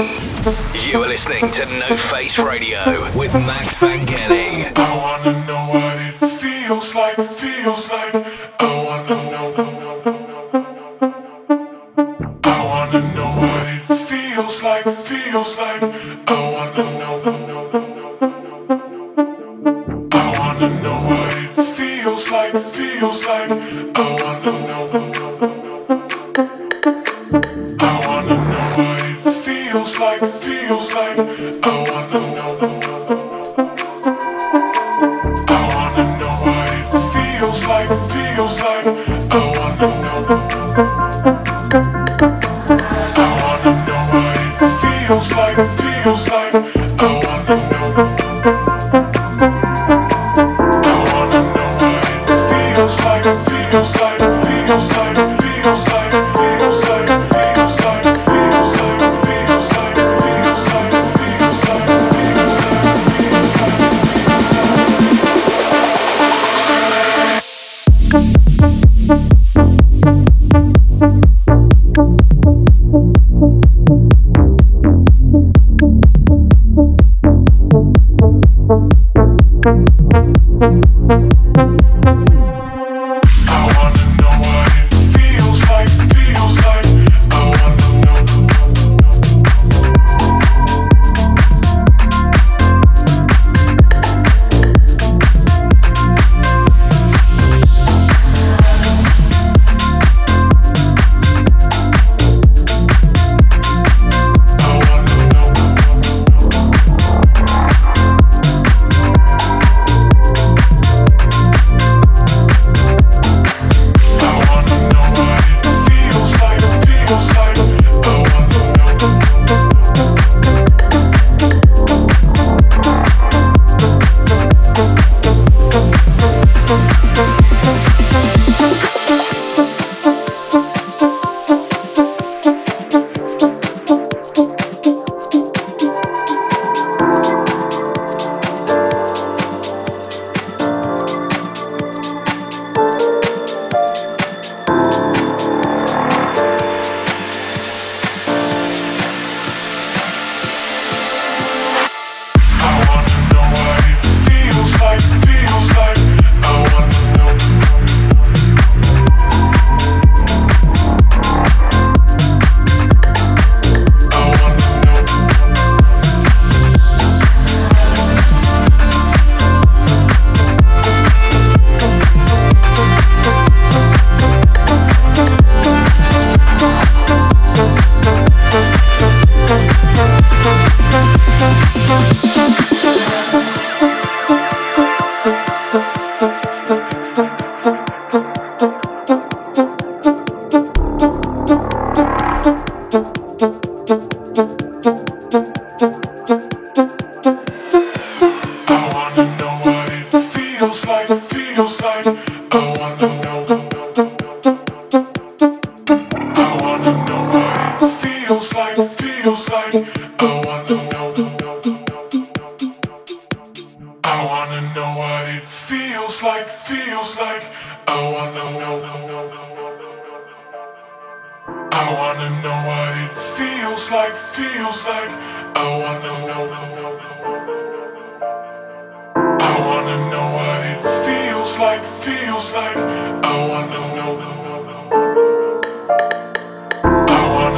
You are listening to No Face Radio with Max Van Vangeli. I wanna know what it feels like, feels like. Oh.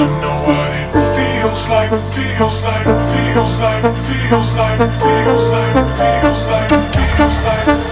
wanna know what it feels like, feels like, feels like, feels like, feels like, feels like, feels like. Feels like.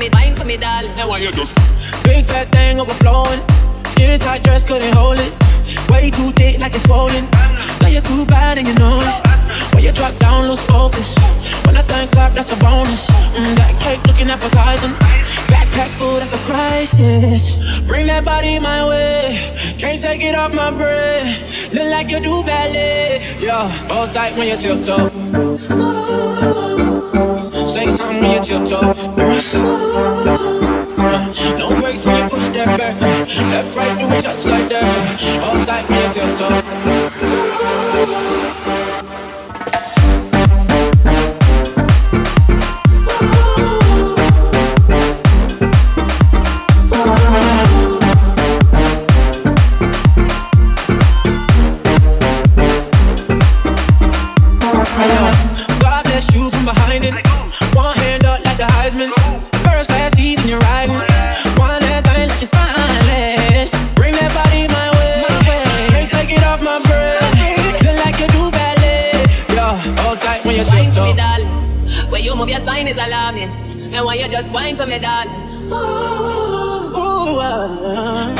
me, wine for me, darling. Now I just big fat thing overflowing. Skin tight dress couldn't hold it. Way too thick, like it's swollen. Like you're too bad and you know it. When you drop down, lose focus. When I think clap, that's a bonus. Mm, that cake looking appetizing. Backpack full, that's a crisis. Bring that body my way. Can't take it off my bread. Look like you do ballet. Yeah, All tight when you tiptoe. Say something when you tiptoe. Uh, uh, no breaks when you push that back. Uh, Left, right, do it just like that. All tight when you tiptoe. move your spine is alarming. And why you just whine for me, darling? Ooh, ah, ah.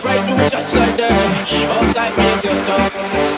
It just like that. All tight when you tiptoe.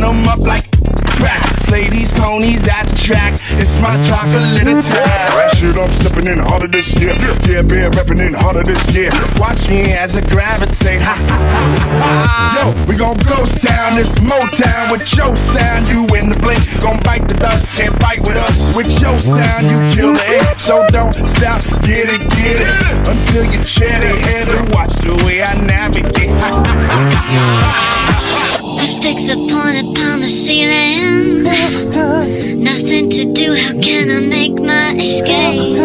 running them up like crack. Ladies, ponies at the track. It's my chocolate attack. Shit, I'm stepping in harder this year. Yeah, bear reppin' in harder this year. Watch me as I gravitate. Ha ha ha ha. Yo, we gon' ghost town. This Motown with your sound. You in the blink. Gon' bite the dust. Can't fight with us. With your sound, you kill the air. So don't stop. Get it, get it. Until you chair they handle. Watch the way I navigate. Ha ha ha ha. Fix a point upon the ceiling. Nothing to do, how can I make my escape?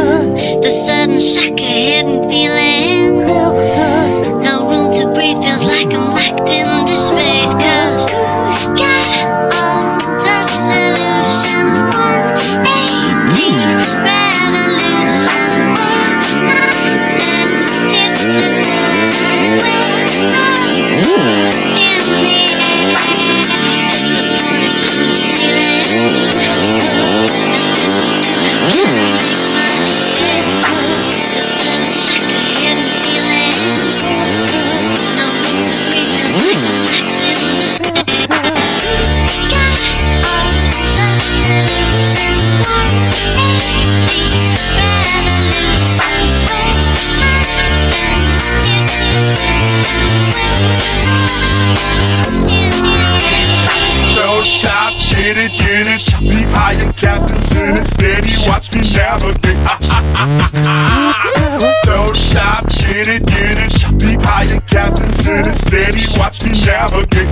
The sudden shock, a hidden feeling. No room to breathe, feels like I'm locked in despair. Don't shop, shit it, get it. The higher, captain, in it, steady. Watch me navigate. Throw shop, shit it, get it. The Iron Captain's steady. Watch me navigate.